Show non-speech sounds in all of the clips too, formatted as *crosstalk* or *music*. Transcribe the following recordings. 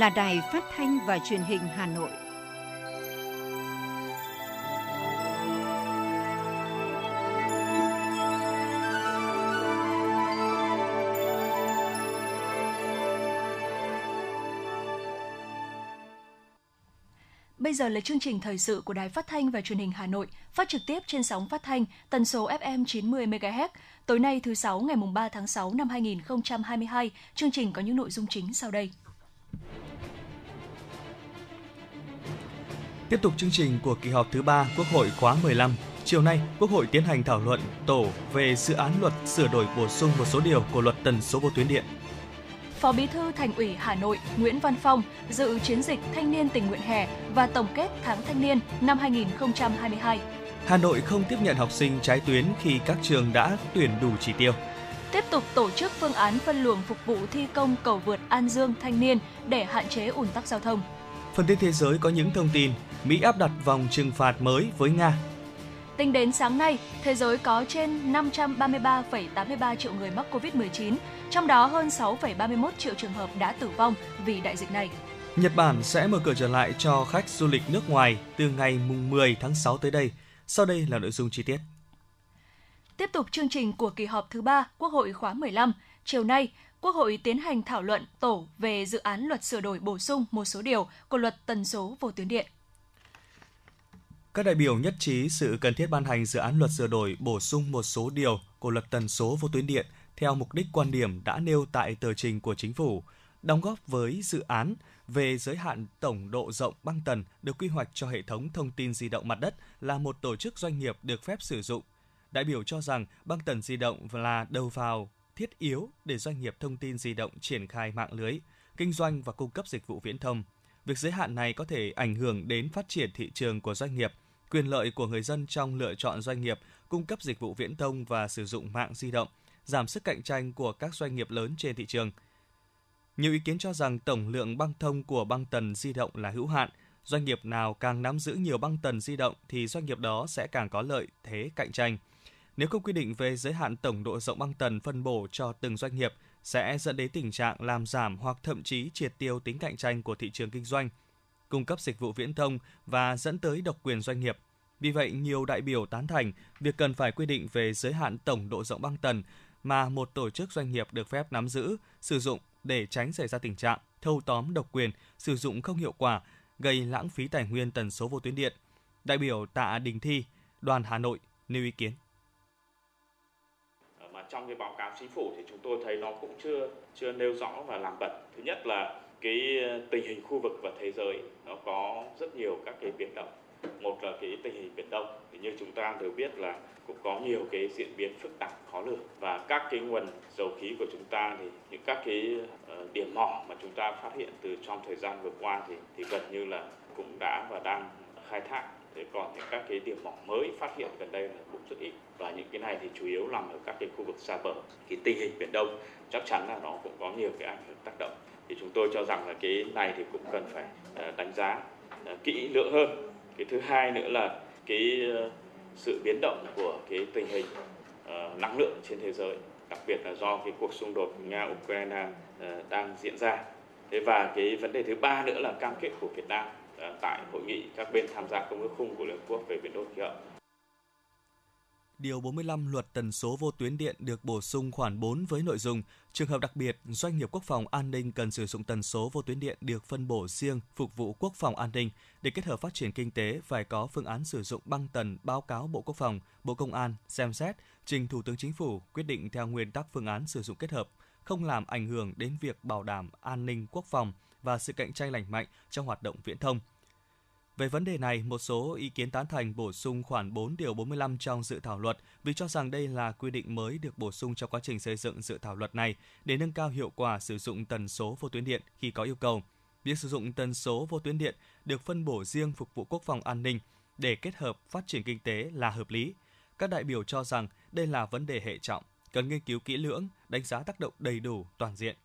là Đài Phát thanh và Truyền hình Hà Nội. Bây giờ là chương trình thời sự của Đài Phát thanh và Truyền hình Hà Nội, phát trực tiếp trên sóng phát thanh tần số FM 90 MHz. Tối nay thứ sáu ngày mùng 3 tháng 6 năm 2022, chương trình có những nội dung chính sau đây. Tiếp tục chương trình của kỳ họp thứ 3 Quốc hội khóa 15, chiều nay Quốc hội tiến hành thảo luận tổ về dự án luật sửa đổi bổ sung một số điều của luật tần số vô tuyến điện. Phó Bí thư Thành ủy Hà Nội Nguyễn Văn Phong dự chiến dịch Thanh niên tình nguyện hè và tổng kết tháng thanh niên năm 2022. Hà Nội không tiếp nhận học sinh trái tuyến khi các trường đã tuyển đủ chỉ tiêu. Tiếp tục tổ chức phương án phân luồng phục vụ thi công cầu vượt An Dương Thanh Niên để hạn chế ùn tắc giao thông. Phần tin thế giới có những thông tin Mỹ áp đặt vòng trừng phạt mới với Nga. Tính đến sáng nay, thế giới có trên 533,83 triệu người mắc COVID-19, trong đó hơn 6,31 triệu trường hợp đã tử vong vì đại dịch này. Nhật Bản sẽ mở cửa trở lại cho khách du lịch nước ngoài từ ngày mùng 10 tháng 6 tới đây. Sau đây là nội dung chi tiết. Tiếp tục chương trình của kỳ họp thứ 3 Quốc hội khóa 15, chiều nay, Quốc hội tiến hành thảo luận tổ về dự án luật sửa đổi bổ sung một số điều của luật tần số vô tuyến điện. Các đại biểu nhất trí sự cần thiết ban hành dự án luật sửa đổi bổ sung một số điều của luật tần số vô tuyến điện theo mục đích quan điểm đã nêu tại tờ trình của chính phủ, đóng góp với dự án về giới hạn tổng độ rộng băng tần được quy hoạch cho hệ thống thông tin di động mặt đất là một tổ chức doanh nghiệp được phép sử dụng. Đại biểu cho rằng băng tần di động là đầu vào thiết yếu để doanh nghiệp thông tin di động triển khai mạng lưới, kinh doanh và cung cấp dịch vụ viễn thông. Việc giới hạn này có thể ảnh hưởng đến phát triển thị trường của doanh nghiệp, quyền lợi của người dân trong lựa chọn doanh nghiệp cung cấp dịch vụ viễn thông và sử dụng mạng di động, giảm sức cạnh tranh của các doanh nghiệp lớn trên thị trường. Nhiều ý kiến cho rằng tổng lượng băng thông của băng tần di động là hữu hạn, doanh nghiệp nào càng nắm giữ nhiều băng tần di động thì doanh nghiệp đó sẽ càng có lợi thế cạnh tranh. Nếu không quy định về giới hạn tổng độ rộng băng tần phân bổ cho từng doanh nghiệp sẽ dẫn đến tình trạng làm giảm hoặc thậm chí triệt tiêu tính cạnh tranh của thị trường kinh doanh, cung cấp dịch vụ viễn thông và dẫn tới độc quyền doanh nghiệp. Vì vậy, nhiều đại biểu tán thành việc cần phải quy định về giới hạn tổng độ rộng băng tần mà một tổ chức doanh nghiệp được phép nắm giữ, sử dụng để tránh xảy ra tình trạng thâu tóm độc quyền, sử dụng không hiệu quả, gây lãng phí tài nguyên tần số vô tuyến điện. Đại biểu Tạ Đình Thi, đoàn Hà Nội nêu ý kiến trong cái báo cáo chính phủ thì chúng tôi thấy nó cũng chưa chưa nêu rõ và làm bật thứ nhất là cái ờ, tình hình khu vực và thế giới nó có rất nhiều các cái biến động. Một là cái tình hình biển đông, thì như chúng ta đều biết là cũng có nhiều cái diễn biến phức tạp, khó lường. Và các cái nguồn dầu khí của chúng ta thì những các cái ờ, điểm mỏ mà chúng ta phát hiện từ trong thời gian vừa qua thì thì gần như là cũng đã và đang khai thác thế còn những các cái điểm mỏ mới phát hiện gần đây là cũng rất ít. Và những cái này thì chủ yếu nằm ở các cái khu vực xa bờ. Cái tình hình biển đông chắc chắn là nó cũng có nhiều cái ảnh hưởng tác động. Thì chúng tôi cho rằng là cái này thì cũng cần phải ờ, đánh giá ờ, kỹ lưỡng hơn. Cái thứ hai nữa là cái ờ, sự biến động của cái tình hình năng lượng trên thế giới, đặc biệt là do cái cuộc xung đột nga ukraine đang diễn ra. Thế và cái vấn đề thứ ba nữa là cam kết của việt nam À, tại hội nghị các bên tham gia công ước khung của Liên Hợp Quốc về biến đổi khí hậu. Điều 45 luật tần số vô tuyến điện được bổ sung khoản 4 với nội dung trường hợp đặc biệt doanh nghiệp quốc phòng an ninh cần sử dụng tần số vô tuyến điện được phân bổ riêng phục vụ quốc phòng an ninh để kết hợp phát triển kinh tế phải có phương án sử dụng băng tần báo cáo Bộ Quốc phòng, Bộ Công an xem xét trình Thủ tướng Chính phủ quyết định theo nguyên tắc phương án sử dụng kết hợp, không làm ảnh hưởng đến việc bảo đảm an ninh quốc phòng và sự cạnh tranh lành mạnh trong hoạt động viễn thông về vấn đề này, một số ý kiến tán thành bổ sung khoản 4 điều 45 trong dự thảo luật vì cho rằng đây là quy định mới được bổ sung trong quá trình xây dựng dự thảo luật này để nâng cao hiệu quả sử dụng tần số vô tuyến điện khi có yêu cầu. Việc sử dụng tần số vô tuyến điện được phân bổ riêng phục vụ quốc phòng an ninh để kết hợp phát triển kinh tế là hợp lý. Các đại biểu cho rằng đây là vấn đề hệ trọng, cần nghiên cứu kỹ lưỡng, đánh giá tác động đầy đủ, toàn diện.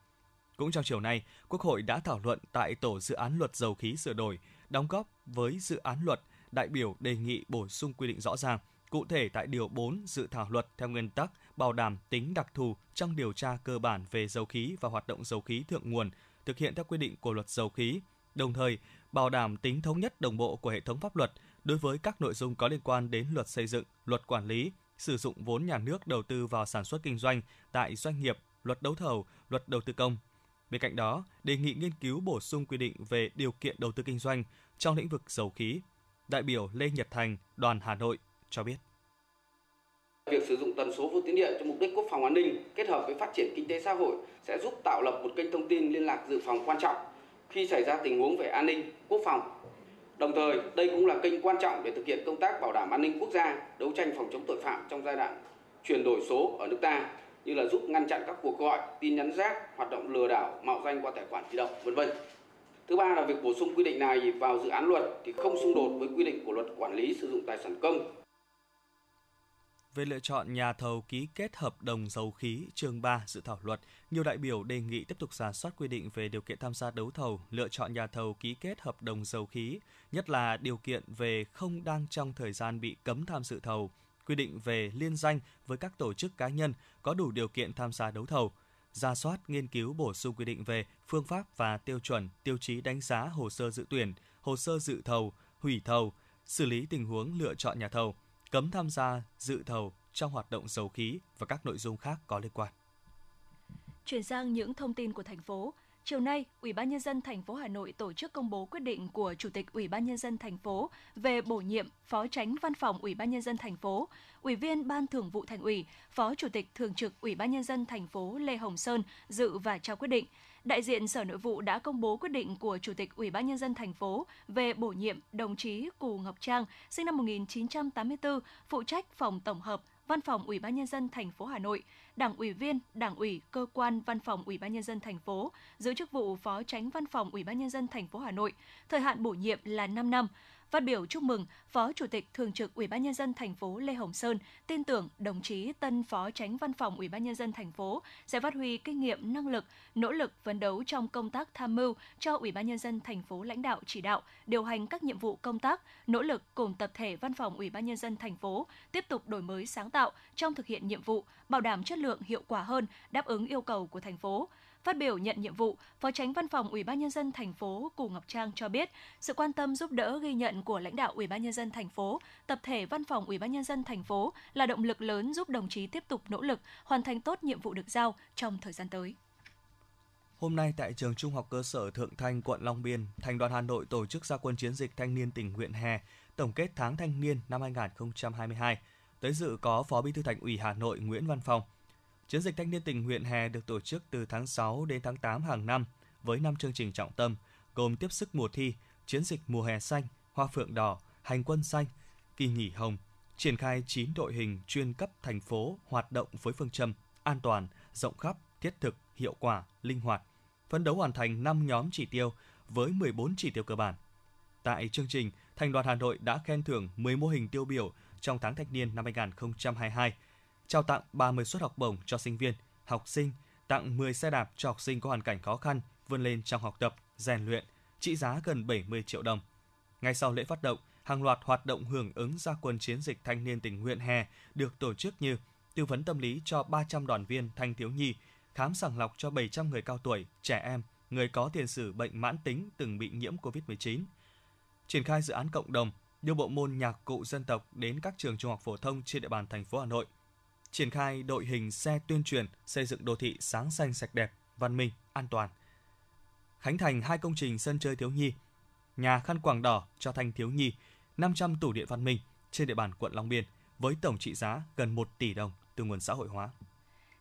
Cũng trong chiều nay, Quốc hội đã thảo luận tại tổ dự án luật dầu khí sửa đổi Đóng góp với dự án luật, đại biểu đề nghị bổ sung quy định rõ ràng, cụ thể tại điều 4 dự thảo luật theo nguyên tắc bảo đảm tính đặc thù trong điều tra cơ bản về dầu khí và hoạt động dầu khí thượng nguồn, thực hiện theo quy định của luật dầu khí, đồng thời bảo đảm tính thống nhất đồng bộ của hệ thống pháp luật đối với các nội dung có liên quan đến luật xây dựng, luật quản lý, sử dụng vốn nhà nước đầu tư vào sản xuất kinh doanh tại doanh nghiệp, luật đấu thầu, luật đầu tư công. Bên cạnh đó, đề nghị nghiên cứu bổ sung quy định về điều kiện đầu tư kinh doanh trong lĩnh vực dầu khí. Đại biểu Lê Nhật Thành, đoàn Hà Nội cho biết. Việc sử dụng tần số vô tuyến điện cho mục đích quốc phòng an ninh kết hợp với phát triển kinh tế xã hội sẽ giúp tạo lập một kênh thông tin liên lạc dự phòng quan trọng khi xảy ra tình huống về an ninh, quốc phòng. Đồng thời, đây cũng là kênh quan trọng để thực hiện công tác bảo đảm an ninh quốc gia, đấu tranh phòng chống tội phạm trong giai đoạn chuyển đổi số ở nước ta như là giúp ngăn chặn các cuộc gọi, tin nhắn rác, hoạt động lừa đảo, mạo danh qua tài khoản di động, vân vân. Thứ ba là việc bổ sung quy định này vào dự án luật thì không xung đột với quy định của luật quản lý sử dụng tài sản công về lựa chọn nhà thầu ký kết hợp đồng dầu khí chương 3 dự thảo luật, nhiều đại biểu đề nghị tiếp tục giả soát quy định về điều kiện tham gia đấu thầu, lựa chọn nhà thầu ký kết hợp đồng dầu khí, nhất là điều kiện về không đang trong thời gian bị cấm tham dự thầu, quy định về liên danh với các tổ chức cá nhân có đủ điều kiện tham gia đấu thầu, ra soát nghiên cứu bổ sung quy định về phương pháp và tiêu chuẩn, tiêu chí đánh giá hồ sơ dự tuyển, hồ sơ dự thầu, hủy thầu, xử lý tình huống lựa chọn nhà thầu, cấm tham gia dự thầu trong hoạt động dầu khí và các nội dung khác có liên quan. Chuyển sang những thông tin của thành phố, Chiều nay, Ủy ban nhân dân thành phố Hà Nội tổ chức công bố quyết định của Chủ tịch Ủy ban nhân dân thành phố về bổ nhiệm Phó Tránh Văn phòng Ủy ban nhân dân thành phố, Ủy viên Ban Thường vụ Thành ủy, Phó Chủ tịch Thường trực Ủy ban nhân dân thành phố Lê Hồng Sơn dự và trao quyết định. Đại diện Sở Nội vụ đã công bố quyết định của Chủ tịch Ủy ban nhân dân thành phố về bổ nhiệm đồng chí Cù Ngọc Trang, sinh năm 1984, phụ trách phòng tổng hợp Văn phòng Ủy ban nhân dân thành phố Hà Nội, Đảng ủy viên, Đảng ủy, cơ quan Văn phòng Ủy ban nhân dân thành phố, giữ chức vụ Phó Tránh Văn phòng Ủy ban nhân dân thành phố Hà Nội, thời hạn bổ nhiệm là 5 năm. Phát biểu chúc mừng, Phó Chủ tịch Thường trực Ủy ban nhân dân thành phố Lê Hồng Sơn tin tưởng đồng chí tân Phó Tránh Văn phòng Ủy ban nhân dân thành phố sẽ phát huy kinh nghiệm, năng lực, nỗ lực phấn đấu trong công tác tham mưu cho Ủy ban nhân dân thành phố lãnh đạo chỉ đạo, điều hành các nhiệm vụ công tác, nỗ lực cùng tập thể Văn phòng Ủy ban nhân dân thành phố tiếp tục đổi mới sáng tạo trong thực hiện nhiệm vụ, bảo đảm chất lượng hiệu quả hơn, đáp ứng yêu cầu của thành phố. Phát biểu nhận nhiệm vụ, Phó Tránh Văn phòng Ủy ban nhân dân thành phố Cù Ngọc Trang cho biết, sự quan tâm giúp đỡ ghi nhận của lãnh đạo Ủy ban nhân dân thành phố, tập thể Văn phòng Ủy ban nhân dân thành phố là động lực lớn giúp đồng chí tiếp tục nỗ lực hoàn thành tốt nhiệm vụ được giao trong thời gian tới. Hôm nay tại trường Trung học cơ sở Thượng Thanh, quận Long Biên, Thành đoàn Hà Nội tổ chức gia quân chiến dịch thanh niên tình nguyện hè, tổng kết tháng thanh niên năm 2022. Tới dự có Phó Bí thư Thành ủy Hà Nội Nguyễn Văn Phong, Chiến dịch thanh niên tình nguyện hè được tổ chức từ tháng 6 đến tháng 8 hàng năm với 5 chương trình trọng tâm gồm tiếp sức mùa thi, chiến dịch mùa hè xanh, hoa phượng đỏ, hành quân xanh, kỳ nghỉ hồng, triển khai 9 đội hình chuyên cấp thành phố hoạt động với phương châm an toàn, rộng khắp, thiết thực, hiệu quả, linh hoạt, phấn đấu hoàn thành 5 nhóm chỉ tiêu với 14 chỉ tiêu cơ bản. Tại chương trình, Thành đoàn Hà Nội đã khen thưởng 10 mô hình tiêu biểu trong tháng thanh niên năm 2022 trao tặng 30 suất học bổng cho sinh viên, học sinh, tặng 10 xe đạp cho học sinh có hoàn cảnh khó khăn vươn lên trong học tập, rèn luyện, trị giá gần 70 triệu đồng. Ngay sau lễ phát động, hàng loạt hoạt động hưởng ứng gia quân chiến dịch thanh niên tình nguyện hè được tổ chức như tư vấn tâm lý cho 300 đoàn viên thanh thiếu nhi, khám sàng lọc cho 700 người cao tuổi, trẻ em, người có tiền sử bệnh mãn tính từng bị nhiễm COVID-19. Triển khai dự án cộng đồng, đưa bộ môn nhạc cụ dân tộc đến các trường trung học phổ thông trên địa bàn thành phố Hà Nội triển khai đội hình xe tuyên truyền xây dựng đô thị sáng xanh sạch đẹp, văn minh, an toàn. Khánh thành hai công trình sân chơi thiếu nhi, nhà khăn quàng đỏ cho thanh thiếu nhi, 500 tủ điện văn minh trên địa bàn quận Long Biên với tổng trị giá gần 1 tỷ đồng từ nguồn xã hội hóa.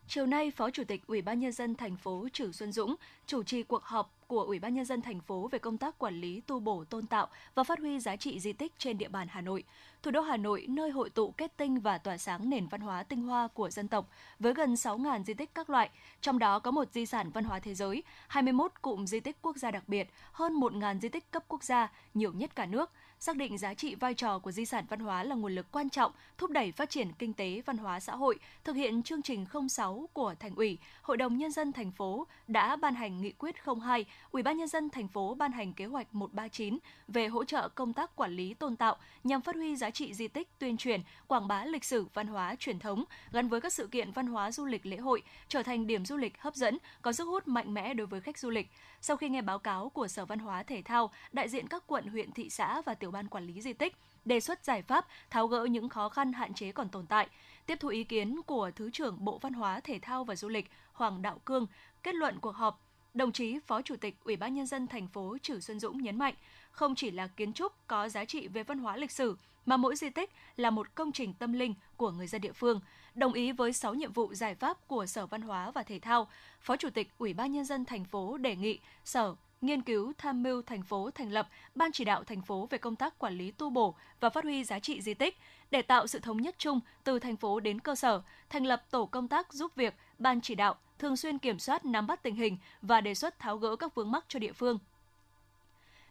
Chiều nay, Phó Chủ tịch Ủy ban nhân dân thành phố Trử Xuân Dũng chủ trì cuộc họp của Ủy ban nhân dân thành phố về công tác quản lý tu bổ tôn tạo và phát huy giá trị di tích trên địa bàn Hà Nội. Thủ đô Hà Nội nơi hội tụ kết tinh và tỏa sáng nền văn hóa tinh hoa của dân tộc với gần 6.000 di tích các loại, trong đó có một di sản văn hóa thế giới, 21 cụm di tích quốc gia đặc biệt, hơn 1.000 di tích cấp quốc gia, nhiều nhất cả nước – xác định giá trị vai trò của di sản văn hóa là nguồn lực quan trọng thúc đẩy phát triển kinh tế văn hóa xã hội, thực hiện chương trình 06 của Thành ủy, Hội đồng nhân dân thành phố đã ban hành nghị quyết 02, Ủy ban nhân dân thành phố ban hành kế hoạch 139 về hỗ trợ công tác quản lý tôn tạo nhằm phát huy giá trị di tích, tuyên truyền, quảng bá lịch sử văn hóa truyền thống gắn với các sự kiện văn hóa du lịch lễ hội, trở thành điểm du lịch hấp dẫn, có sức hút mạnh mẽ đối với khách du lịch. Sau khi nghe báo cáo của Sở Văn hóa Thể thao, đại diện các quận, huyện, thị xã và tiểu ban quản lý di tích đề xuất giải pháp tháo gỡ những khó khăn hạn chế còn tồn tại. Tiếp thu ý kiến của Thứ trưởng Bộ Văn hóa Thể thao và Du lịch Hoàng Đạo Cương, kết luận cuộc họp, đồng chí Phó Chủ tịch Ủy ban nhân dân thành phố Trử Xuân Dũng nhấn mạnh, không chỉ là kiến trúc có giá trị về văn hóa lịch sử mà mỗi di tích là một công trình tâm linh của người dân địa phương. Đồng ý với 6 nhiệm vụ giải pháp của Sở Văn hóa và Thể thao, Phó Chủ tịch Ủy ban nhân dân thành phố đề nghị Sở nghiên cứu tham mưu thành phố thành lập ban chỉ đạo thành phố về công tác quản lý tu bổ và phát huy giá trị di tích để tạo sự thống nhất chung từ thành phố đến cơ sở, thành lập tổ công tác giúp việc ban chỉ đạo thường xuyên kiểm soát nắm bắt tình hình và đề xuất tháo gỡ các vướng mắc cho địa phương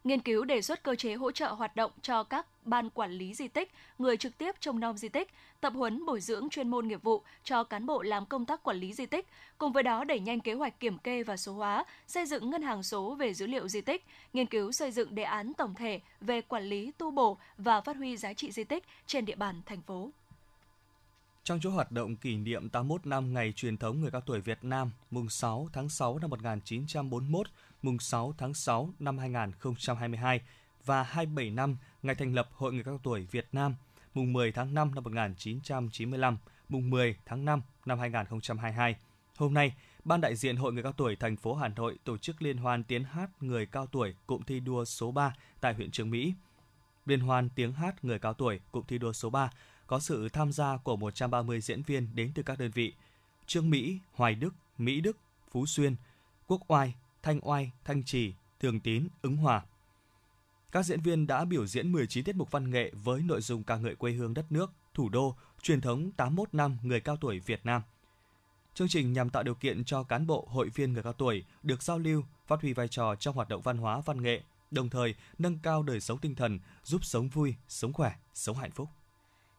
nghiên cứu đề xuất cơ chế hỗ trợ hoạt động cho các ban quản lý di tích, người trực tiếp trông nom di tích, tập huấn bồi dưỡng chuyên môn nghiệp vụ cho cán bộ làm công tác quản lý di tích, cùng với đó đẩy nhanh kế hoạch kiểm kê và số hóa, xây dựng ngân hàng số về dữ liệu di tích, nghiên cứu xây dựng đề án tổng thể về quản lý tu bổ và phát huy giá trị di tích trên địa bàn thành phố. Trong chuỗi hoạt động kỷ niệm 81 năm ngày truyền thống người cao tuổi Việt Nam, mùng 6 tháng 6 năm 1941, mùng 6 tháng 6 năm 2022 và 27 năm ngày thành lập Hội người cao tuổi Việt Nam, mùng 10 tháng 5 năm 1995, mùng 10 tháng 5 năm 2022. Hôm nay, Ban đại diện Hội người cao tuổi thành phố Hà Nội tổ chức liên hoan tiếng hát người cao tuổi cụm thi đua số 3 tại huyện Trường Mỹ. Liên hoan tiếng hát người cao tuổi cụm thi đua số 3 có sự tham gia của 130 diễn viên đến từ các đơn vị Trương Mỹ, Hoài Đức, Mỹ Đức, Phú Xuyên, Quốc Oai, Thanh Oai, Thanh Trì, Thường Tín, Ứng Hòa. Các diễn viên đã biểu diễn 19 tiết mục văn nghệ với nội dung ca ngợi quê hương đất nước, thủ đô, truyền thống 81 năm người cao tuổi Việt Nam. Chương trình nhằm tạo điều kiện cho cán bộ, hội viên người cao tuổi được giao lưu, phát huy vai trò trong hoạt động văn hóa văn nghệ, đồng thời nâng cao đời sống tinh thần, giúp sống vui, sống khỏe, sống hạnh phúc.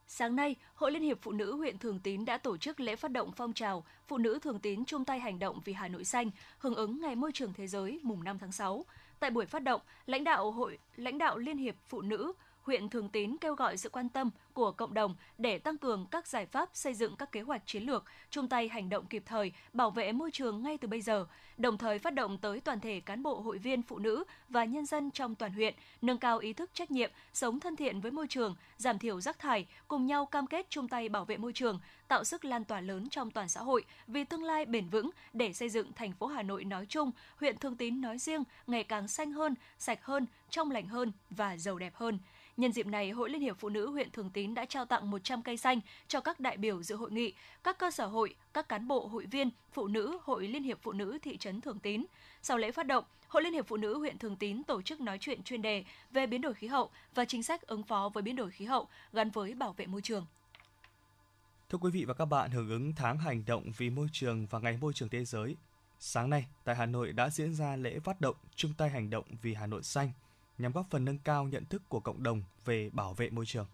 Sáng nay, Hội Liên hiệp Phụ nữ huyện Thường Tín đã tổ chức lễ phát động phong trào Phụ nữ Thường Tín chung tay hành động vì Hà Nội xanh, hưởng ứng Ngày Môi trường Thế giới mùng 5 tháng 6. Tại buổi phát động, lãnh đạo Hội lãnh đạo Liên hiệp Phụ nữ huyện Thường Tín kêu gọi sự quan tâm của cộng đồng để tăng cường các giải pháp xây dựng các kế hoạch chiến lược, chung tay hành động kịp thời, bảo vệ môi trường ngay từ bây giờ, đồng thời phát động tới toàn thể cán bộ hội viên phụ nữ và nhân dân trong toàn huyện, nâng cao ý thức trách nhiệm, sống thân thiện với môi trường, giảm thiểu rác thải, cùng nhau cam kết chung tay bảo vệ môi trường, tạo sức lan tỏa lớn trong toàn xã hội vì tương lai bền vững để xây dựng thành phố Hà Nội nói chung, huyện Thường Tín nói riêng ngày càng xanh hơn, sạch hơn, trong lành hơn và giàu đẹp hơn. Nhân dịp này, Hội Liên hiệp Phụ nữ huyện Thường Tín đã trao tặng 100 cây xanh cho các đại biểu dự hội nghị, các cơ sở hội, các cán bộ hội viên, phụ nữ Hội Liên hiệp Phụ nữ thị trấn Thường Tín. Sau lễ phát động, Hội Liên hiệp Phụ nữ huyện Thường Tín tổ chức nói chuyện chuyên đề về biến đổi khí hậu và chính sách ứng phó với biến đổi khí hậu gắn với bảo vệ môi trường. Thưa quý vị và các bạn, hưởng ứng tháng hành động vì môi trường và ngày môi trường thế giới, sáng nay tại Hà Nội đã diễn ra lễ phát động chung tay hành động vì Hà Nội xanh – nhằm góp phần nâng cao nhận thức của cộng đồng về bảo vệ môi trường.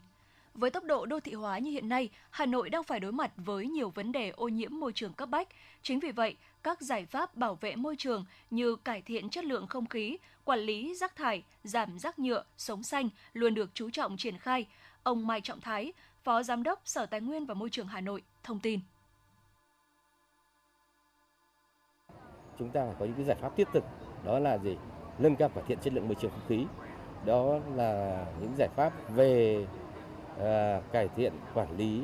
Với tốc độ đô thị hóa như hiện nay, Hà Nội đang phải đối mặt với nhiều vấn đề ô nhiễm môi trường cấp bách. Chính vì vậy, các giải pháp bảo vệ môi trường như cải thiện chất lượng không khí, quản lý rác thải, giảm rác nhựa, sống xanh luôn được chú trọng triển khai. Ông Mai Trọng Thái, Phó Giám đốc Sở Tài nguyên và Môi trường Hà Nội, thông tin. Chúng ta phải có những cái giải pháp thiết thực, đó là gì? Nâng cao cải thiện chất lượng môi trường không khí. Đó là những giải pháp về à, cải thiện quản lý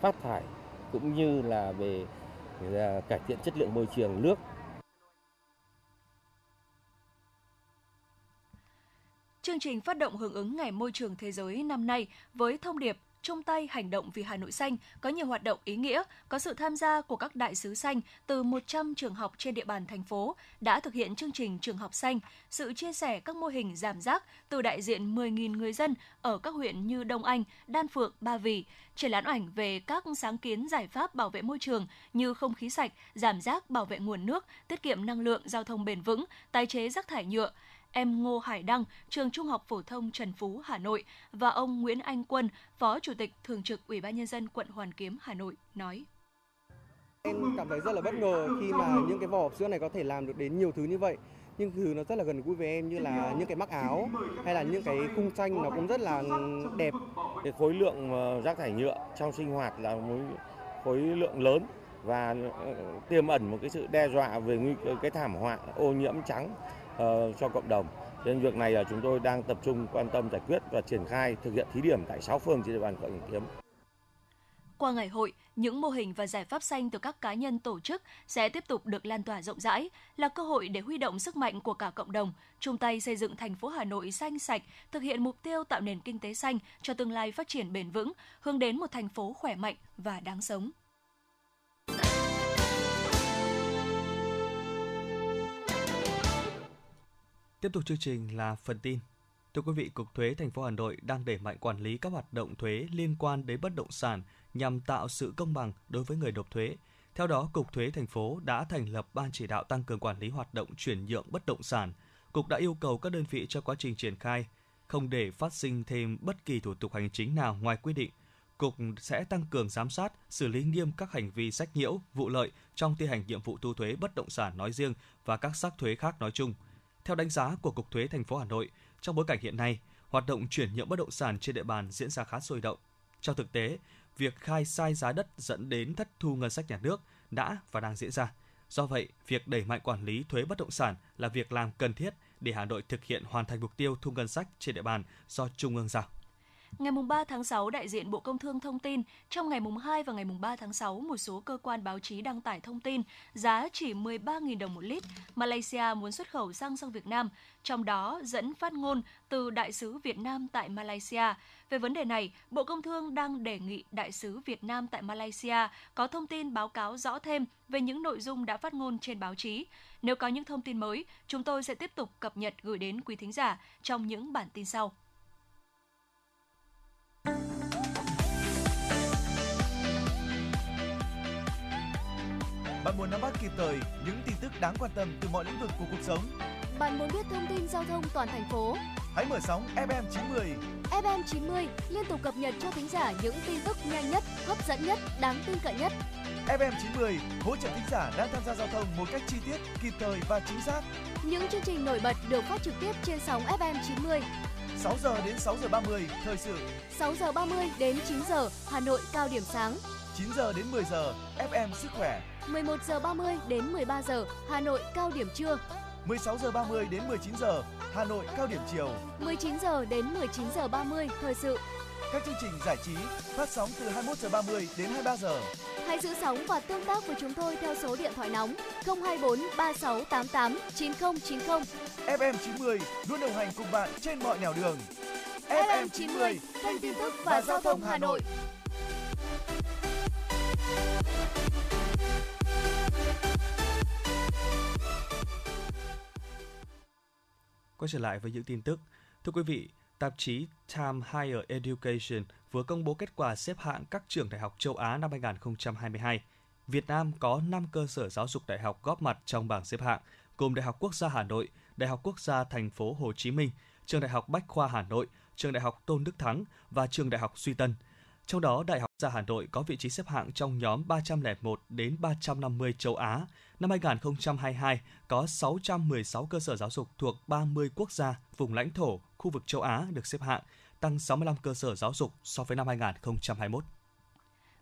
phát thải cũng như là về à, cải thiện chất lượng môi trường nước Chương trình phát động hưởng ứng Ngày Môi trường Thế giới năm nay với thông điệp chung tay hành động vì Hà Nội xanh có nhiều hoạt động ý nghĩa, có sự tham gia của các đại sứ xanh từ 100 trường học trên địa bàn thành phố đã thực hiện chương trình trường học xanh, sự chia sẻ các mô hình giảm rác từ đại diện 10.000 người dân ở các huyện như Đông Anh, Đan Phượng, Ba Vì, triển lãm ảnh về các sáng kiến giải pháp bảo vệ môi trường như không khí sạch, giảm rác, bảo vệ nguồn nước, tiết kiệm năng lượng, giao thông bền vững, tái chế rác thải nhựa, em Ngô Hải Đăng, trường Trung học phổ thông Trần Phú, Hà Nội và ông Nguyễn Anh Quân, Phó Chủ tịch Thường trực Ủy ban nhân dân quận Hoàn Kiếm, Hà Nội nói: Em cảm thấy rất là bất ngờ khi mà những cái vỏ hộp sữa này có thể làm được đến nhiều thứ như vậy. Nhưng thứ nó rất là gần gũi với em như là những cái mắc áo hay là những cái khung tranh nó cũng rất là đẹp. Cái khối lượng ờ, rác thải nhựa trong sinh hoạt là một khối lượng lớn và ờ, tiềm ẩn một cái sự đe dọa về nguy cơ cái thảm họa ô nhiễm trắng Ờ, cho cộng đồng. Nên việc này là chúng tôi đang tập trung quan tâm giải quyết và triển khai thực hiện thí điểm tại 6 phường trên địa bàn quận Hoàn Kiếm. Qua ngày hội, những mô hình và giải pháp xanh từ các cá nhân tổ chức sẽ tiếp tục được lan tỏa rộng rãi, là cơ hội để huy động sức mạnh của cả cộng đồng, chung tay xây dựng thành phố Hà Nội xanh sạch, thực hiện mục tiêu tạo nền kinh tế xanh cho tương lai phát triển bền vững, hướng đến một thành phố khỏe mạnh và đáng sống. Tiếp tục chương trình là phần tin. Thưa quý vị, Cục Thuế thành phố Hà Nội đang đẩy mạnh quản lý các hoạt động thuế liên quan đến bất động sản nhằm tạo sự công bằng đối với người nộp thuế. Theo đó, Cục Thuế thành phố đã thành lập ban chỉ đạo tăng cường quản lý hoạt động chuyển nhượng bất động sản. Cục đã yêu cầu các đơn vị cho quá trình triển khai không để phát sinh thêm bất kỳ thủ tục hành chính nào ngoài quy định. Cục sẽ tăng cường giám sát, xử lý nghiêm các hành vi sách nhiễu, vụ lợi trong thi hành nhiệm vụ thu thuế bất động sản nói riêng và các sắc thuế khác nói chung. Theo đánh giá của Cục Thuế thành phố Hà Nội, trong bối cảnh hiện nay, hoạt động chuyển nhượng bất động sản trên địa bàn diễn ra khá sôi động. Trong thực tế, việc khai sai giá đất dẫn đến thất thu ngân sách nhà nước đã và đang diễn ra. Do vậy, việc đẩy mạnh quản lý thuế bất động sản là việc làm cần thiết để Hà Nội thực hiện hoàn thành mục tiêu thu ngân sách trên địa bàn do Trung ương giao. Ngày 3 tháng 6, đại diện Bộ Công Thương thông tin, trong ngày 2 và ngày 3 tháng 6, một số cơ quan báo chí đăng tải thông tin giá chỉ 13.000 đồng một lít, Malaysia muốn xuất khẩu xăng sang Việt Nam, trong đó dẫn phát ngôn từ Đại sứ Việt Nam tại Malaysia. Về vấn đề này, Bộ Công Thương đang đề nghị Đại sứ Việt Nam tại Malaysia có thông tin báo cáo rõ thêm về những nội dung đã phát ngôn trên báo chí. Nếu có những thông tin mới, chúng tôi sẽ tiếp tục cập nhật gửi đến quý thính giả trong những bản tin sau. Bạn muốn nắm bắt kịp thời những tin tức đáng quan tâm từ mọi lĩnh vực của cuộc sống. Bạn muốn biết thông tin giao thông toàn thành phố. Hãy mở sóng FM 90. FM 90 liên tục cập nhật cho thính giả những tin tức nhanh nhất, hấp dẫn nhất, đáng tin cậy nhất. FM 90 hỗ trợ thính giả đang tham gia giao thông một cách chi tiết, kịp thời và chính xác. Những chương trình nổi bật được phát trực tiếp trên sóng FM 90 6 giờ đến 6 giờ 30 thời sự. 6 giờ 30 đến 9 giờ Hà Nội cao điểm sáng. 9 giờ đến 10 giờ FM sức khỏe. 11 giờ 30 đến 13 giờ Hà Nội cao điểm trưa. 16 giờ 30 đến 19 giờ Hà Nội cao điểm chiều. 19 giờ đến 19 giờ 30 thời sự. Các chương trình giải trí phát sóng từ 21 giờ 30 đến 23 giờ. Hãy giữ sóng và tương tác với chúng tôi theo số điện thoại nóng 024 3688 9090. FM 90 luôn đồng hành cùng bạn trên mọi nẻo đường. FM 90 kênh tin tức và giao thông Hà Nội. Quay trở lại với những tin tức. Thưa quý vị, tạp chí Time Higher Education vừa công bố kết quả xếp hạng các trường đại học châu Á năm 2022. Việt Nam có 5 cơ sở giáo dục đại học góp mặt trong bảng xếp hạng, gồm Đại học Quốc gia Hà Nội, Đại học Quốc gia Thành phố Hồ Chí Minh, Trường Đại học Bách khoa Hà Nội, Trường Đại học Tôn Đức Thắng và Trường Đại học Suy Tân. Trong đó, Đại học gia Hà Nội có vị trí xếp hạng trong nhóm 301 đến 350 châu Á. Năm 2022 có 616 cơ sở giáo dục thuộc 30 quốc gia, vùng lãnh thổ, khu vực châu Á được xếp hạng, tăng 65 cơ sở giáo dục so với năm 2021.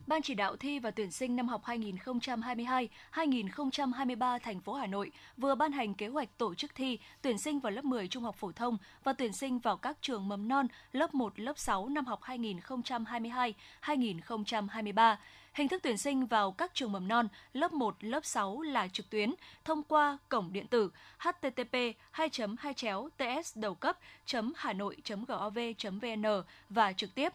Ban chỉ đạo thi và tuyển sinh năm học 2022-2023 thành phố Hà Nội vừa ban hành kế hoạch tổ chức thi tuyển sinh vào lớp 10 trung học phổ thông và tuyển sinh vào các trường mầm non lớp 1, lớp 6 năm học 2022-2023. Hình thức tuyển sinh vào các trường mầm non lớp 1, lớp 6 là trực tuyến thông qua cổng điện tử http 2 2 ts đầu cấp hanoi gov vn và trực tiếp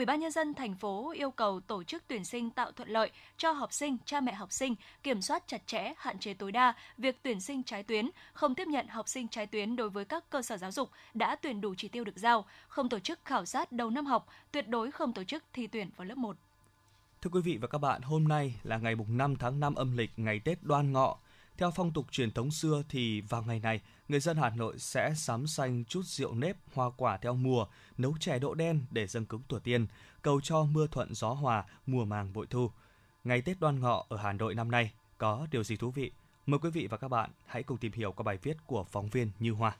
Ủy ban nhân dân thành phố yêu cầu tổ chức tuyển sinh tạo thuận lợi cho học sinh, cha mẹ học sinh, kiểm soát chặt chẽ, hạn chế tối đa việc tuyển sinh trái tuyến, không tiếp nhận học sinh trái tuyến đối với các cơ sở giáo dục đã tuyển đủ chỉ tiêu được giao, không tổ chức khảo sát đầu năm học, tuyệt đối không tổ chức thi tuyển vào lớp 1. Thưa quý vị và các bạn, hôm nay là ngày 5 tháng 5 âm lịch, ngày Tết Đoan Ngọ. Theo phong tục truyền thống xưa thì vào ngày này, người dân Hà Nội sẽ sắm xanh chút rượu nếp, hoa quả theo mùa, nấu chè đỗ đen để dâng cúng tổ tiên, cầu cho mưa thuận gió hòa, mùa màng bội thu. Ngày Tết Đoan Ngọ ở Hà Nội năm nay có điều gì thú vị? Mời quý vị và các bạn hãy cùng tìm hiểu qua bài viết của phóng viên Như Hoa.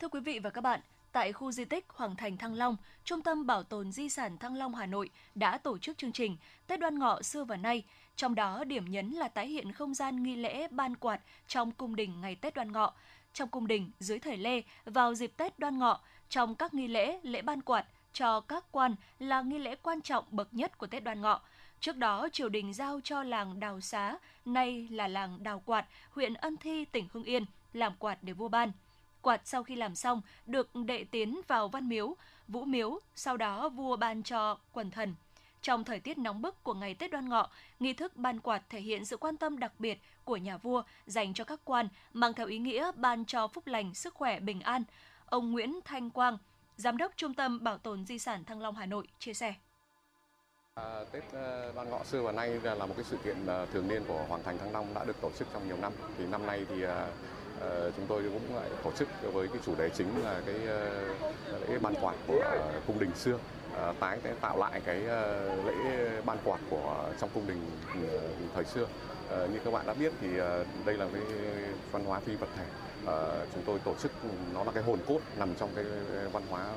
Thưa quý vị và các bạn, tại khu di tích Hoàng Thành Thăng Long, Trung tâm Bảo tồn Di sản Thăng Long Hà Nội đã tổ chức chương trình Tết Đoan Ngọ xưa và nay, trong đó điểm nhấn là tái hiện không gian nghi lễ ban quạt trong cung đình ngày Tết Đoan Ngọ. Trong cung đình dưới thời Lê, vào dịp Tết Đoan Ngọ, trong các nghi lễ, lễ ban quạt cho các quan là nghi lễ quan trọng bậc nhất của Tết Đoan Ngọ. Trước đó, triều đình giao cho làng Đào Xá, nay là làng Đào Quạt, huyện Ân Thi, tỉnh Hưng Yên, làm quạt để vua ban. Quạt sau khi làm xong được đệ tiến vào văn miếu, vũ miếu, sau đó vua ban cho quần thần. Trong thời tiết nóng bức của ngày Tết Đoan Ngọ, nghi thức ban quạt thể hiện sự quan tâm đặc biệt của nhà vua dành cho các quan, mang theo ý nghĩa ban cho phúc lành, sức khỏe, bình an. Ông Nguyễn Thanh Quang, Giám đốc Trung tâm Bảo tồn Di sản Thăng Long Hà Nội chia sẻ. À, Tết ờ, Đoan Ngọ xưa và nay là một cái sự kiện ờ, thường niên của Hoàng thành Thăng Long đã được tổ chức trong nhiều năm. Thì năm nay thì ờ, chúng tôi cũng lại tổ chức với cái chủ đề chính là cái lễ ban quạt của cung đình xưa Ờ, tái tạo lại cái ờ, lễ ban quạt của trong cung đình ừ, thời xưa. Ờ, như các bạn đã biết thì đây là cái văn hóa phi vật thể. Chúng tôi tổ chức ừ, nó là cái hồn cốt nằm trong cái văn hóa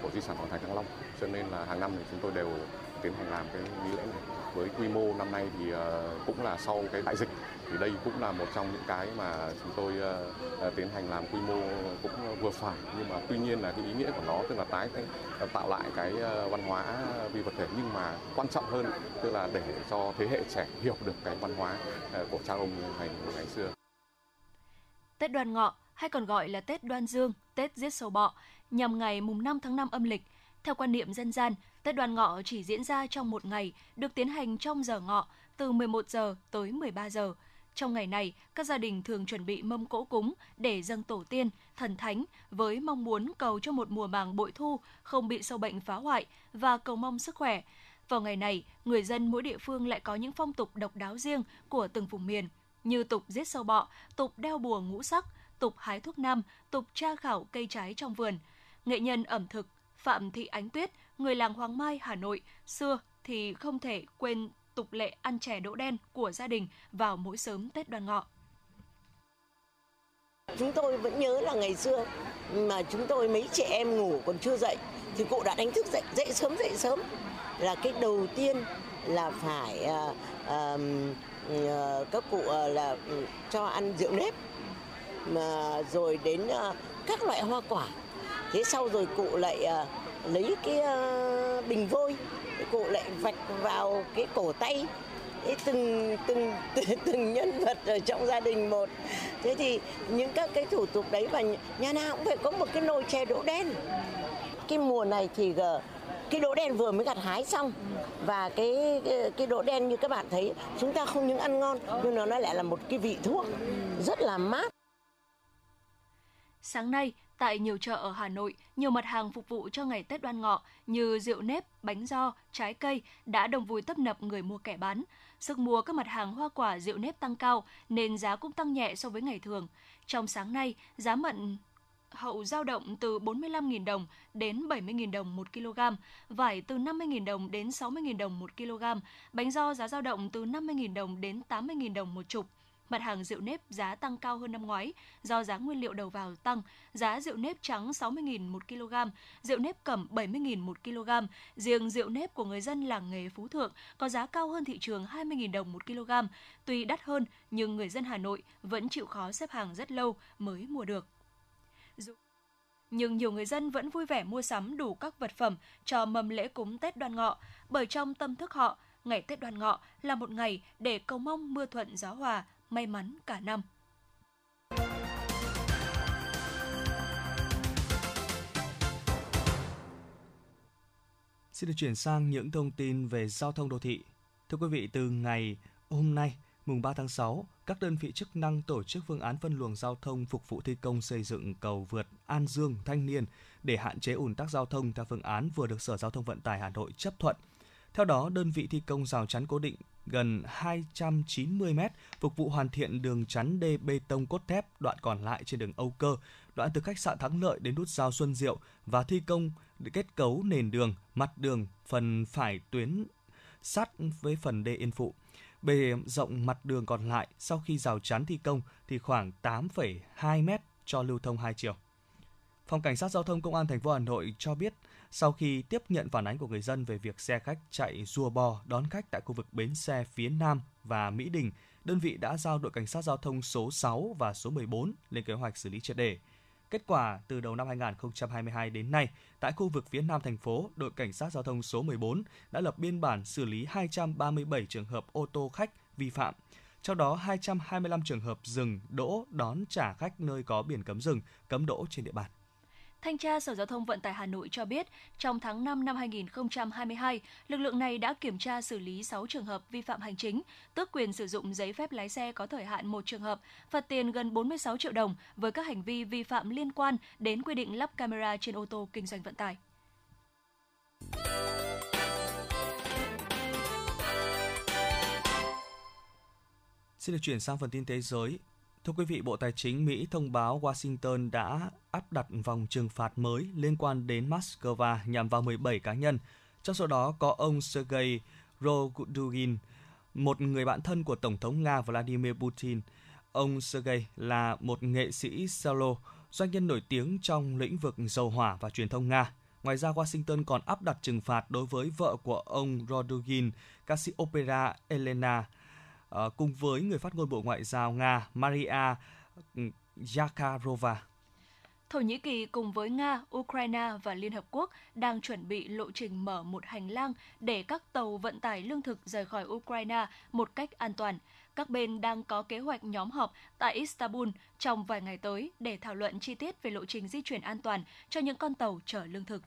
của di sản Hoàng thành Thăng Long. Cho nên là hàng năm thì chúng tôi đều tiến hành làm cái nghi lễ này với quy mô năm nay thì ờ, cũng là sau cái đại dịch thì đây cũng là một trong những cái mà chúng tôi ờ, ờ, tiến hành làm quy mô cũng vừa phải nhưng mà tuy nhiên là cái ý nghĩa của nó tức là tái tạo lại cái văn hóa vi vật thể nhưng mà quan trọng hơn tức là để cho thế hệ trẻ hiểu được cái văn hóa của cha ông ngày ngày xưa. Tết Đoan Ngọ hay còn gọi là Tết Đoan Dương, Tết giết sâu bọ, nhằm ngày mùng 5 tháng 5 âm lịch. Theo quan niệm dân gian, Tết Đoan Ngọ chỉ diễn ra trong một ngày, được tiến hành trong giờ ngọ từ 11 giờ tới 13 giờ. Trong ngày này, các gia đình thường chuẩn bị mâm cỗ cúng để dâng tổ tiên, thần thánh với mong muốn cầu cho một mùa màng bội thu không bị sâu bệnh phá hoại và cầu mong sức khỏe. Vào ngày này, người dân mỗi địa phương lại có những phong tục độc đáo riêng của từng vùng miền, như tục giết sâu bọ, tục đeo bùa ngũ sắc, tục hái thuốc nam, tục tra khảo cây trái trong vườn. Nghệ nhân ẩm thực Phạm Thị Ánh Tuyết, người làng Hoàng Mai, Hà Nội, xưa thì không thể quên tục lệ ăn chè đỗ đen của gia đình vào mỗi sớm Tết Đoan Ngọ. Chúng tôi vẫn nhớ là ngày xưa mà chúng tôi mấy trẻ em ngủ còn chưa dậy thì cụ đã đánh thức dậy dậy sớm dậy sớm là cái đầu tiên là phải uh, uh, các cụ uh, là cho ăn rượu nếp mà rồi đến uh, các loại hoa quả thế sau rồi cụ lại à, lấy cái à, bình vôi cụ lại vạch vào cái cổ tay. Cái từng từng *laughs* từng nhân vật ở trong gia đình một. Thế thì những các cái thủ tục đấy và nhà nào cũng phải có một cái nồi chè đỗ đen. Cái mùa này thì à, cái đỗ đen vừa mới gặt hái xong. Và cái, cái cái đỗ đen như các bạn thấy chúng ta không những ăn ngon nhưng nó lại là một cái vị thuốc rất là mát. Sáng nay, tại nhiều chợ ở Hà Nội, nhiều mặt hàng phục vụ cho ngày Tết Đoan Ngọ như rượu nếp, bánh do, trái cây đã đồng vui tấp nập người mua kẻ bán. Sức mua các mặt hàng hoa quả rượu nếp tăng cao nên giá cũng tăng nhẹ so với ngày thường. Trong sáng nay, giá mận hậu giao động từ 45.000 đồng đến 70.000 đồng 1 kg, vải từ 50.000 đồng đến 60.000 đồng 1 kg, bánh do giá giao động từ 50.000 đồng đến 80.000 đồng một chục. Mặt hàng rượu nếp giá tăng cao hơn năm ngoái do giá nguyên liệu đầu vào tăng, giá rượu nếp trắng 60.000 một kg, rượu nếp cẩm 70.000 một kg. Riêng rượu nếp của người dân làng nghề Phú Thượng có giá cao hơn thị trường 20.000 đồng một kg. Tuy đắt hơn nhưng người dân Hà Nội vẫn chịu khó xếp hàng rất lâu mới mua được nhưng nhiều người dân vẫn vui vẻ mua sắm đủ các vật phẩm cho mâm lễ cúng Tết Đoan Ngọ, bởi trong tâm thức họ, ngày Tết Đoan Ngọ là một ngày để cầu mong mưa thuận gió hòa, may mắn cả năm. Xin được chuyển sang những thông tin về giao thông đô thị. Thưa quý vị, từ ngày hôm nay, mùng 3 tháng 6, các đơn vị chức năng tổ chức phương án phân luồng giao thông phục vụ thi công xây dựng cầu vượt An Dương Thanh Niên để hạn chế ùn tắc giao thông theo phương án vừa được Sở Giao thông Vận tải Hà Nội chấp thuận. Theo đó, đơn vị thi công rào chắn cố định gần 290m phục vụ hoàn thiện đường chắn đê bê tông cốt thép đoạn còn lại trên đường Âu Cơ, đoạn từ khách sạn Thắng Lợi đến nút giao Xuân Diệu và thi công kết cấu nền đường, mặt đường, phần phải tuyến sát với phần đê Yên Phụ. Bề rộng mặt đường còn lại sau khi rào chắn thi công thì khoảng 8,2m cho lưu thông hai chiều. Phòng Cảnh sát Giao thông Công an thành phố Hà Nội cho biết, sau khi tiếp nhận phản ánh của người dân về việc xe khách chạy rùa bò đón khách tại khu vực bến xe phía Nam và Mỹ Đình, đơn vị đã giao đội cảnh sát giao thông số 6 và số 14 lên kế hoạch xử lý triệt đề. Kết quả, từ đầu năm 2022 đến nay, tại khu vực phía Nam thành phố, đội cảnh sát giao thông số 14 đã lập biên bản xử lý 237 trường hợp ô tô khách vi phạm. Trong đó 225 trường hợp dừng, đỗ, đón trả khách nơi có biển cấm dừng, cấm đỗ trên địa bàn. Thanh tra Sở Giao thông Vận tải Hà Nội cho biết, trong tháng 5 năm 2022, lực lượng này đã kiểm tra xử lý 6 trường hợp vi phạm hành chính, tước quyền sử dụng giấy phép lái xe có thời hạn một trường hợp, phạt tiền gần 46 triệu đồng với các hành vi vi phạm liên quan đến quy định lắp camera trên ô tô kinh doanh vận tải. Xin được chuyển sang phần tin thế giới. Thưa quý vị, Bộ Tài chính Mỹ thông báo Washington đã áp đặt vòng trừng phạt mới liên quan đến Moscow nhằm vào 17 cá nhân. Trong số đó có ông Sergei Rogudugin, một người bạn thân của Tổng thống Nga Vladimir Putin. Ông Sergei là một nghệ sĩ solo, doanh nhân nổi tiếng trong lĩnh vực dầu hỏa và truyền thông Nga. Ngoài ra, Washington còn áp đặt trừng phạt đối với vợ của ông Rodugin, ca sĩ opera Elena cùng với người phát ngôn Bộ Ngoại giao Nga Maria Zakharova. Thổ Nhĩ Kỳ cùng với Nga, Ukraine và Liên Hợp Quốc đang chuẩn bị lộ trình mở một hành lang để các tàu vận tải lương thực rời khỏi Ukraine một cách an toàn. Các bên đang có kế hoạch nhóm họp tại Istanbul trong vài ngày tới để thảo luận chi tiết về lộ trình di chuyển an toàn cho những con tàu chở lương thực.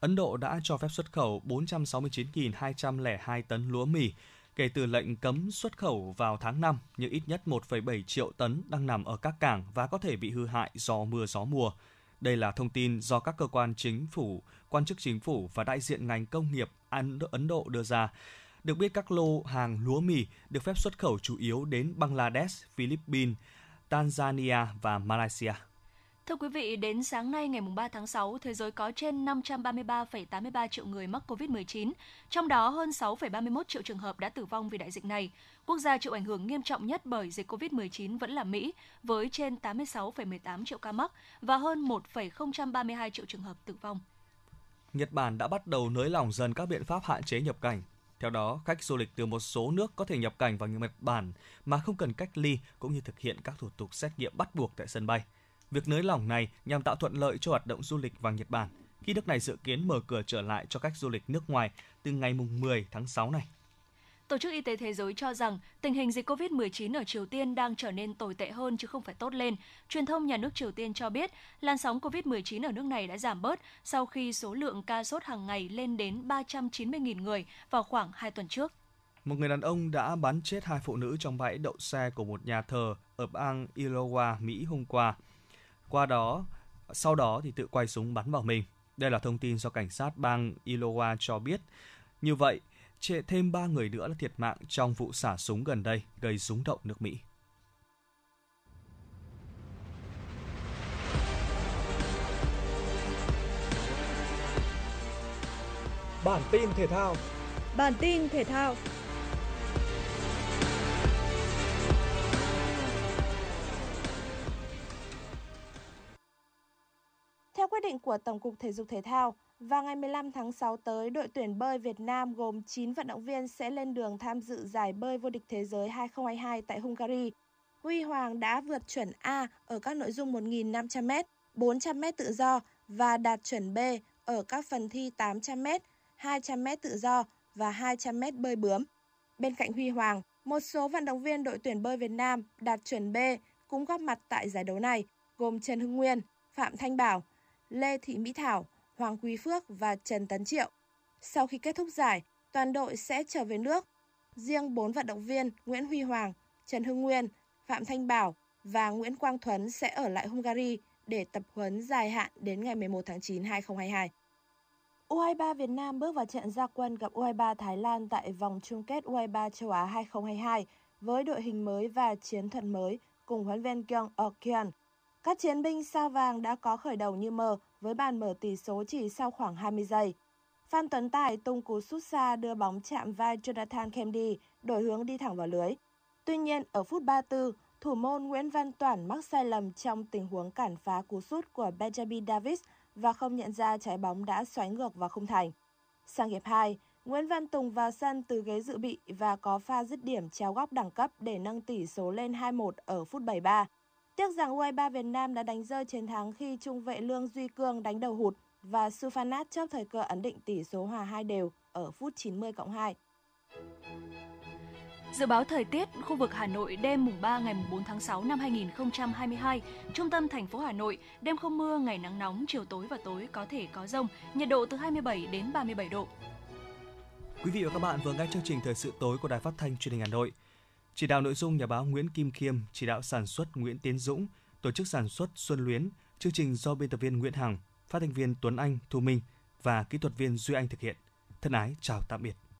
Ấn Độ đã cho phép xuất khẩu 469.202 tấn lúa mì, kể từ lệnh cấm xuất khẩu vào tháng 5, nhưng ít nhất 1,7 triệu tấn đang nằm ở các cảng và có thể bị hư hại do mưa gió mùa. Đây là thông tin do các cơ quan chính phủ, quan chức chính phủ và đại diện ngành công nghiệp Ấn Độ đưa ra. Được biết các lô hàng lúa mì được phép xuất khẩu chủ yếu đến Bangladesh, Philippines, Tanzania và Malaysia. Thưa quý vị, đến sáng nay ngày 3 tháng 6, thế giới có trên 533,83 triệu người mắc COVID-19, trong đó hơn 6,31 triệu trường hợp đã tử vong vì đại dịch này. Quốc gia chịu ảnh hưởng nghiêm trọng nhất bởi dịch COVID-19 vẫn là Mỹ, với trên 86,18 triệu ca mắc và hơn 1,032 triệu trường hợp tử vong. Nhật Bản đã bắt đầu nới lỏng dần các biện pháp hạn chế nhập cảnh. Theo đó, khách du lịch từ một số nước có thể nhập cảnh vào Nhật Bản mà không cần cách ly cũng như thực hiện các thủ tục xét nghiệm bắt buộc tại sân bay. Việc nới lỏng này nhằm tạo thuận lợi cho hoạt động du lịch vào Nhật Bản, khi nước này dự kiến mở cửa trở lại cho khách du lịch nước ngoài từ ngày 10 tháng 6 này. Tổ chức Y tế Thế giới cho rằng tình hình dịch COVID-19 ở Triều Tiên đang trở nên tồi tệ hơn chứ không phải tốt lên. Truyền thông nhà nước Triều Tiên cho biết làn sóng COVID-19 ở nước này đã giảm bớt sau khi số lượng ca sốt hàng ngày lên đến 390.000 người vào khoảng 2 tuần trước. Một người đàn ông đã bắn chết hai phụ nữ trong bãi đậu xe của một nhà thờ ở bang Iowa, Mỹ hôm qua. Qua đó, sau đó thì tự quay súng bắn vào mình. Đây là thông tin do cảnh sát bang Iowa cho biết. Như vậy, thêm 3 người nữa là thiệt mạng trong vụ xả súng gần đây gây rúng động nước Mỹ. Bản tin thể thao Bản tin thể thao quyết định của Tổng cục Thể dục Thể thao, vào ngày 15 tháng 6 tới, đội tuyển bơi Việt Nam gồm 9 vận động viên sẽ lên đường tham dự giải bơi vô địch thế giới 2022 tại Hungary. Huy Hoàng đã vượt chuẩn A ở các nội dung 1.500m, 400m tự do và đạt chuẩn B ở các phần thi 800m, 200m tự do và 200m bơi bướm. Bên cạnh Huy Hoàng, một số vận động viên đội tuyển bơi Việt Nam đạt chuẩn B cũng góp mặt tại giải đấu này, gồm Trần Hưng Nguyên, Phạm Thanh Bảo, Lê Thị Mỹ Thảo, Hoàng Quý Phước và Trần Tấn Triệu. Sau khi kết thúc giải, toàn đội sẽ trở về nước. Riêng 4 vận động viên Nguyễn Huy Hoàng, Trần Hưng Nguyên, Phạm Thanh Bảo và Nguyễn Quang Thuấn sẽ ở lại Hungary để tập huấn dài hạn đến ngày 11 tháng 9 2022. U23 Việt Nam bước vào trận gia quân gặp U23 Thái Lan tại vòng chung kết U23 châu Á 2022 với đội hình mới và chiến thuật mới cùng huấn luyện viên Kyung Okyeon. Các chiến binh sao vàng đã có khởi đầu như mơ với bàn mở tỷ số chỉ sau khoảng 20 giây. Phan Tuấn Tài tung cú sút xa đưa bóng chạm vai Jonathan Kennedy, đổi hướng đi thẳng vào lưới. Tuy nhiên, ở phút 34, thủ môn Nguyễn Văn Toản mắc sai lầm trong tình huống cản phá cú sút của Benjamin Davis và không nhận ra trái bóng đã xoáy ngược vào khung thành. Sang hiệp 2, Nguyễn Văn Tùng vào sân từ ghế dự bị và có pha dứt điểm chéo góc đẳng cấp để nâng tỷ số lên 2-1 ở phút 73. Tiếc rằng U23 Việt Nam đã đánh rơi chiến thắng khi trung vệ Lương Duy Cương đánh đầu hụt và Sufanat chớp thời cơ ấn định tỷ số hòa 2 đều ở phút 90 cộng 2. Dự báo thời tiết khu vực Hà Nội đêm mùng 3 ngày mùng 4 tháng 6 năm 2022, trung tâm thành phố Hà Nội đêm không mưa, ngày nắng nóng, chiều tối và tối có thể có rông, nhiệt độ từ 27 đến 37 độ. Quý vị và các bạn vừa nghe chương trình thời sự tối của Đài Phát thanh Truyền hình Hà Nội. Chỉ đạo nội dung nhà báo Nguyễn Kim Khiêm, chỉ đạo sản xuất Nguyễn Tiến Dũng, tổ chức sản xuất Xuân Luyến, chương trình do biên tập viên Nguyễn Hằng, phát thanh viên Tuấn Anh, Thu Minh và kỹ thuật viên Duy Anh thực hiện. Thân ái chào tạm biệt.